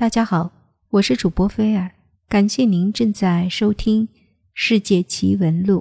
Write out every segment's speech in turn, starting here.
大家好，我是主播菲尔，感谢您正在收听《世界奇闻录》。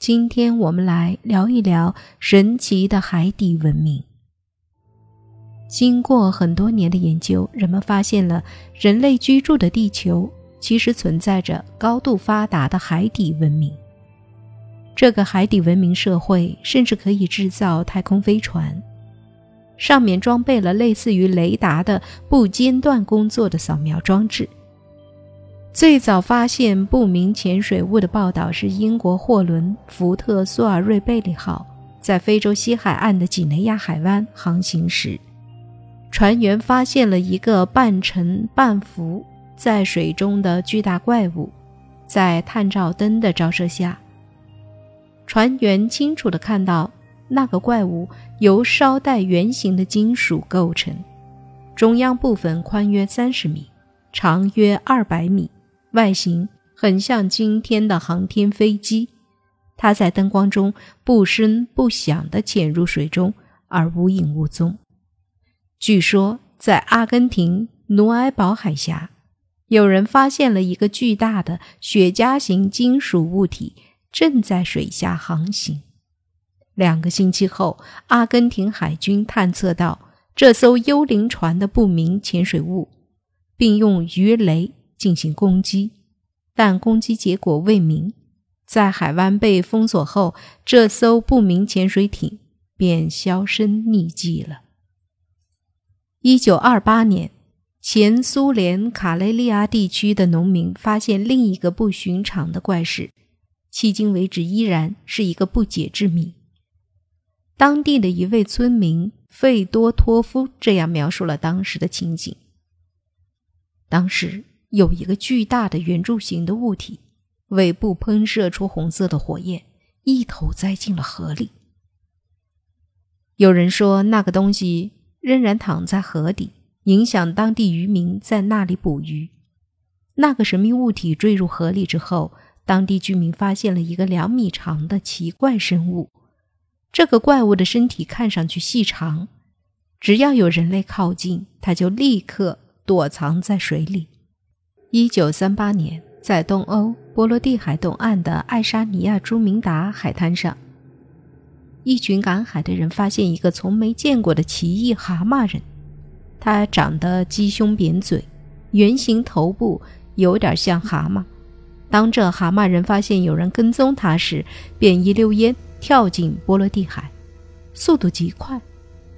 今天我们来聊一聊神奇的海底文明。经过很多年的研究，人们发现了人类居住的地球其实存在着高度发达的海底文明。这个海底文明社会甚至可以制造太空飞船。上面装备了类似于雷达的不间断工作的扫描装置。最早发现不明潜水物的报道是英国货轮“福特苏尔瑞贝利号”在非洲西海岸的几内亚海湾航行时，船员发现了一个半沉半浮在水中的巨大怪物。在探照灯的照射下，船员清楚地看到。那个怪物由稍带圆形的金属构成，中央部分宽约三十米，长约二百米，外形很像今天的航天飞机。它在灯光中不声不响地潜入水中，而无影无踪。据说，在阿根廷努埃堡海峡，有人发现了一个巨大的雪茄形金属物体正在水下航行。两个星期后，阿根廷海军探测到这艘幽灵船的不明潜水物，并用鱼雷进行攻击，但攻击结果未明。在海湾被封锁后，这艘不明潜水艇便销声匿迹了。一九二八年，前苏联卡累利亚地区的农民发现另一个不寻常的怪事，迄今为止依然是一个不解之谜。当地的一位村民费多托夫这样描述了当时的情景：当时有一个巨大的圆柱形的物体，尾部喷射出红色的火焰，一头栽进了河里。有人说，那个东西仍然躺在河底，影响当地渔民在那里捕鱼。那个神秘物体坠入河里之后，当地居民发现了一个两米长的奇怪生物。这个怪物的身体看上去细长，只要有人类靠近，它就立刻躲藏在水里。一九三八年，在东欧波罗的海东岸的爱沙尼亚朱明达海滩上，一群赶海的人发现一个从没见过的奇异蛤蟆人。他长得鸡胸扁嘴，圆形头部有点像蛤蟆。当这蛤蟆人发现有人跟踪他时，便一溜烟。跳进波罗的海，速度极快，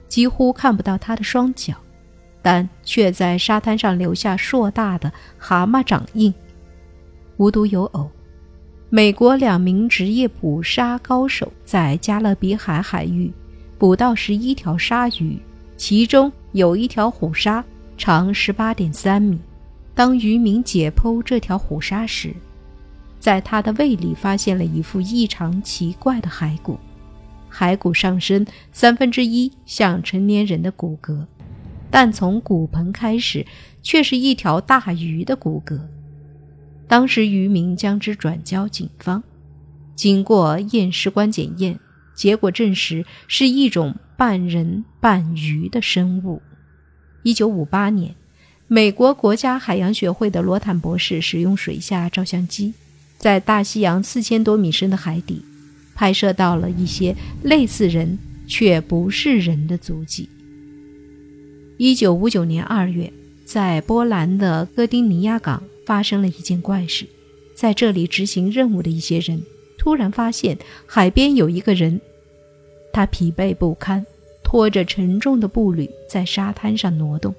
几乎看不到他的双脚，但却在沙滩上留下硕大的蛤蟆掌印。无独有偶，美国两名职业捕鲨高手在加勒比海海域捕到十一条鲨鱼，其中有一条虎鲨长十八点三米。当渔民解剖这条虎鲨时，在他的胃里发现了一副异常奇怪的骸骨，骸骨上身三分之一像成年人的骨骼，但从骨盆开始却是一条大鱼的骨骼。当时渔民将之转交警方，经过验尸官检验，结果证实是一种半人半鱼的生物。一九五八年，美国国家海洋学会的罗坦博士使用水下照相机。在大西洋四千多米深的海底，拍摄到了一些类似人却不是人的足迹。一九五九年二月，在波兰的哥丁尼亚港发生了一件怪事，在这里执行任务的一些人突然发现海边有一个人，他疲惫不堪，拖着沉重的步履在沙滩上挪动，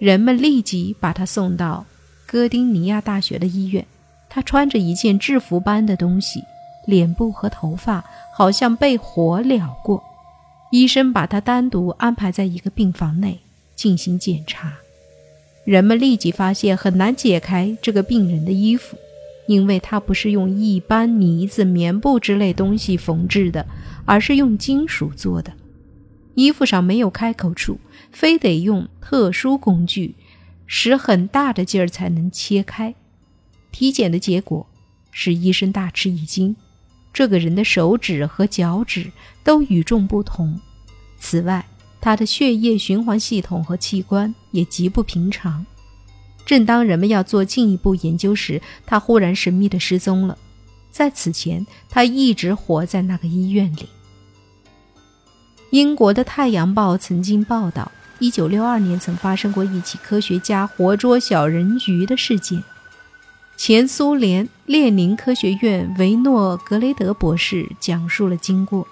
人们立即把他送到哥丁尼亚大学的医院。他穿着一件制服般的东西，脸部和头发好像被火燎过。医生把他单独安排在一个病房内进行检查。人们立即发现很难解开这个病人的衣服，因为他不是用一般呢子、棉布之类东西缝制的，而是用金属做的。衣服上没有开口处，非得用特殊工具，使很大的劲儿才能切开。体检的结果使医生大吃一惊，这个人的手指和脚趾都与众不同。此外，他的血液循环系统和器官也极不平常。正当人们要做进一步研究时，他忽然神秘地失踪了。在此前，他一直活在那个医院里。英国的《太阳报》曾经报道，1962年曾发生过一起科学家活捉小人鱼的事件。前苏联列宁科学院维诺格雷德博士讲述了经过。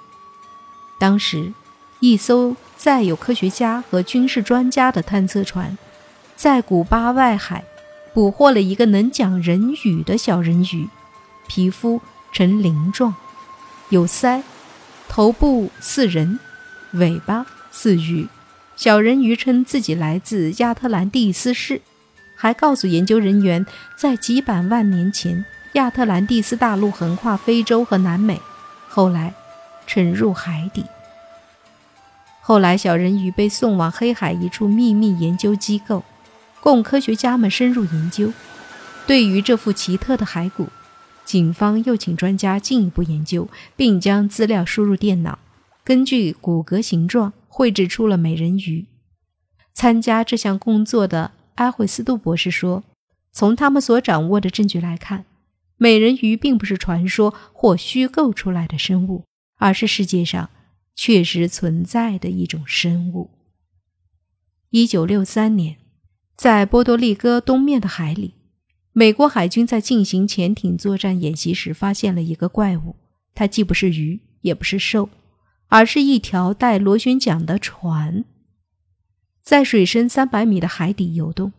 当时，一艘载有科学家和军事专家的探测船，在古巴外海捕获了一个能讲人语的小人鱼。皮肤呈鳞状，有鳃，头部似人，尾巴似鱼。小人鱼称自己来自亚特兰蒂斯市，还告诉研究人员，在几百万年前，亚特兰蒂斯大陆横跨非洲和南美，后来沉入海底。后来，小人鱼被送往黑海一处秘密研究机构，供科学家们深入研究。对于这副奇特的骸骨。警方又请专家进一步研究，并将资料输入电脑，根据骨骼形状绘制出了美人鱼。参加这项工作的埃惠斯杜博士说：“从他们所掌握的证据来看，美人鱼并不是传说或虚构出来的生物，而是世界上确实存在的一种生物。”一九六三年，在波多黎各东面的海里。美国海军在进行潜艇作战演习时，发现了一个怪物。它既不是鱼，也不是兽，而是一条带螺旋桨的船，在水深三百米的海底游动。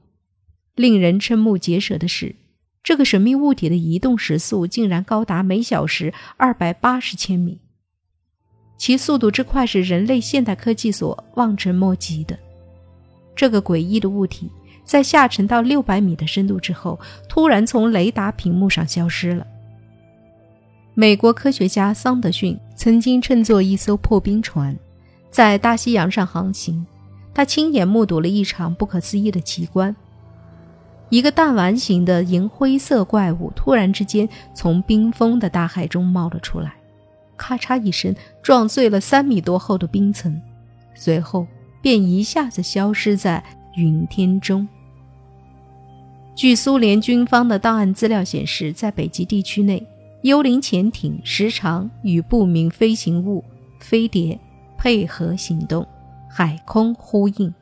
令人瞠目结舌的是，这个神秘物体的移动时速竟然高达每小时二百八十千米，其速度之快是人类现代科技所望尘莫及的。这个诡异的物体。在下沉到六百米的深度之后，突然从雷达屏幕上消失了。美国科学家桑德逊曾经乘坐一艘破冰船，在大西洋上航行，他亲眼目睹了一场不可思议的奇观：一个弹丸形的银灰色怪物突然之间从冰封的大海中冒了出来，咔嚓一声撞碎了三米多厚的冰层，随后便一下子消失在。云天中。据苏联军方的档案资料显示，在北极地区内，幽灵潜艇时常与不明飞行物飞碟配合行动，海空呼应。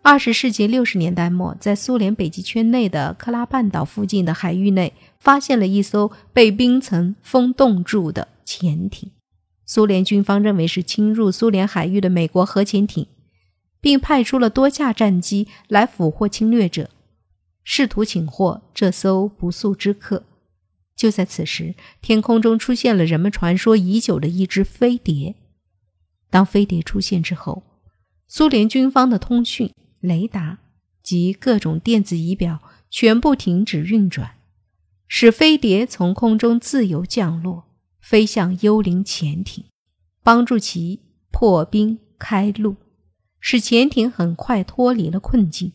二十世纪六十年代末，在苏联北极圈内的克拉半岛附近的海域内，发现了一艘被冰层封冻住的潜艇。苏联军方认为是侵入苏联海域的美国核潜艇。并派出了多架战机来俘获侵略者，试图擒获这艘不速之客。就在此时，天空中出现了人们传说已久的一只飞碟。当飞碟出现之后，苏联军方的通讯、雷达及各种电子仪表全部停止运转，使飞碟从空中自由降落，飞向幽灵潜艇，帮助其破冰开路。使潜艇很快脱离了困境。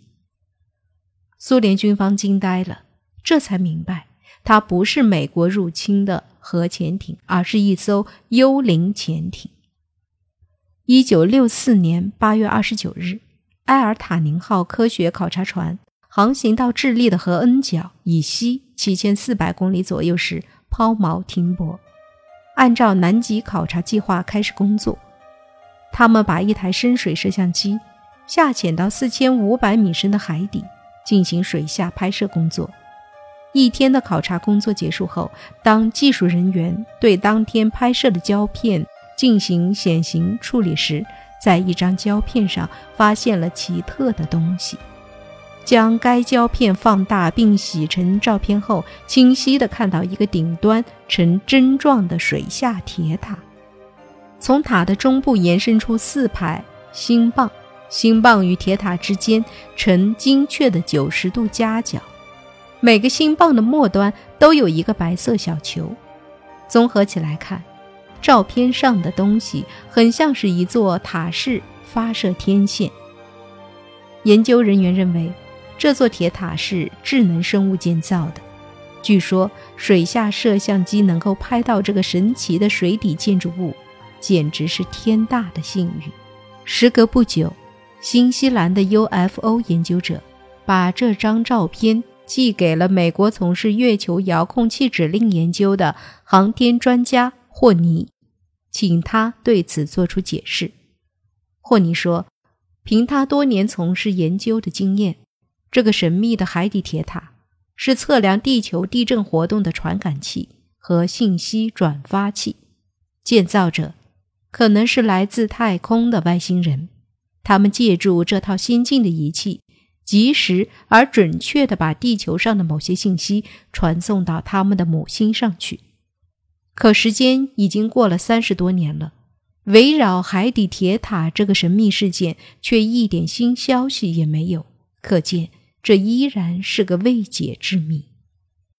苏联军方惊呆了，这才明白，它不是美国入侵的核潜艇，而是一艘幽灵潜艇。一九六四年八月二十九日，埃尔塔宁号科学考察船航行到智利的和恩角以西七千四百公里左右时抛锚停泊，按照南极考察计划开始工作。他们把一台深水摄像机下潜到四千五百米深的海底，进行水下拍摄工作。一天的考察工作结束后，当技术人员对当天拍摄的胶片进行显形处理时，在一张胶片上发现了奇特的东西。将该胶片放大并洗成照片后，清晰地看到一个顶端呈针状的水下铁塔。从塔的中部延伸出四排星棒，星棒与铁塔之间呈精确的九十度夹角，每个星棒的末端都有一个白色小球。综合起来看，照片上的东西很像是一座塔式发射天线。研究人员认为，这座铁塔是智能生物建造的。据说，水下摄像机能够拍到这个神奇的水底建筑物。简直是天大的幸运。时隔不久，新西兰的 UFO 研究者把这张照片寄给了美国从事月球遥控器指令研究的航天专家霍尼，请他对此做出解释。霍尼说：“凭他多年从事研究的经验，这个神秘的海底铁塔是测量地球地震活动的传感器和信息转发器，建造者。”可能是来自太空的外星人，他们借助这套先进的仪器，及时而准确地把地球上的某些信息传送到他们的母星上去。可时间已经过了三十多年了，围绕海底铁塔这个神秘事件却一点新消息也没有，可见这依然是个未解之谜。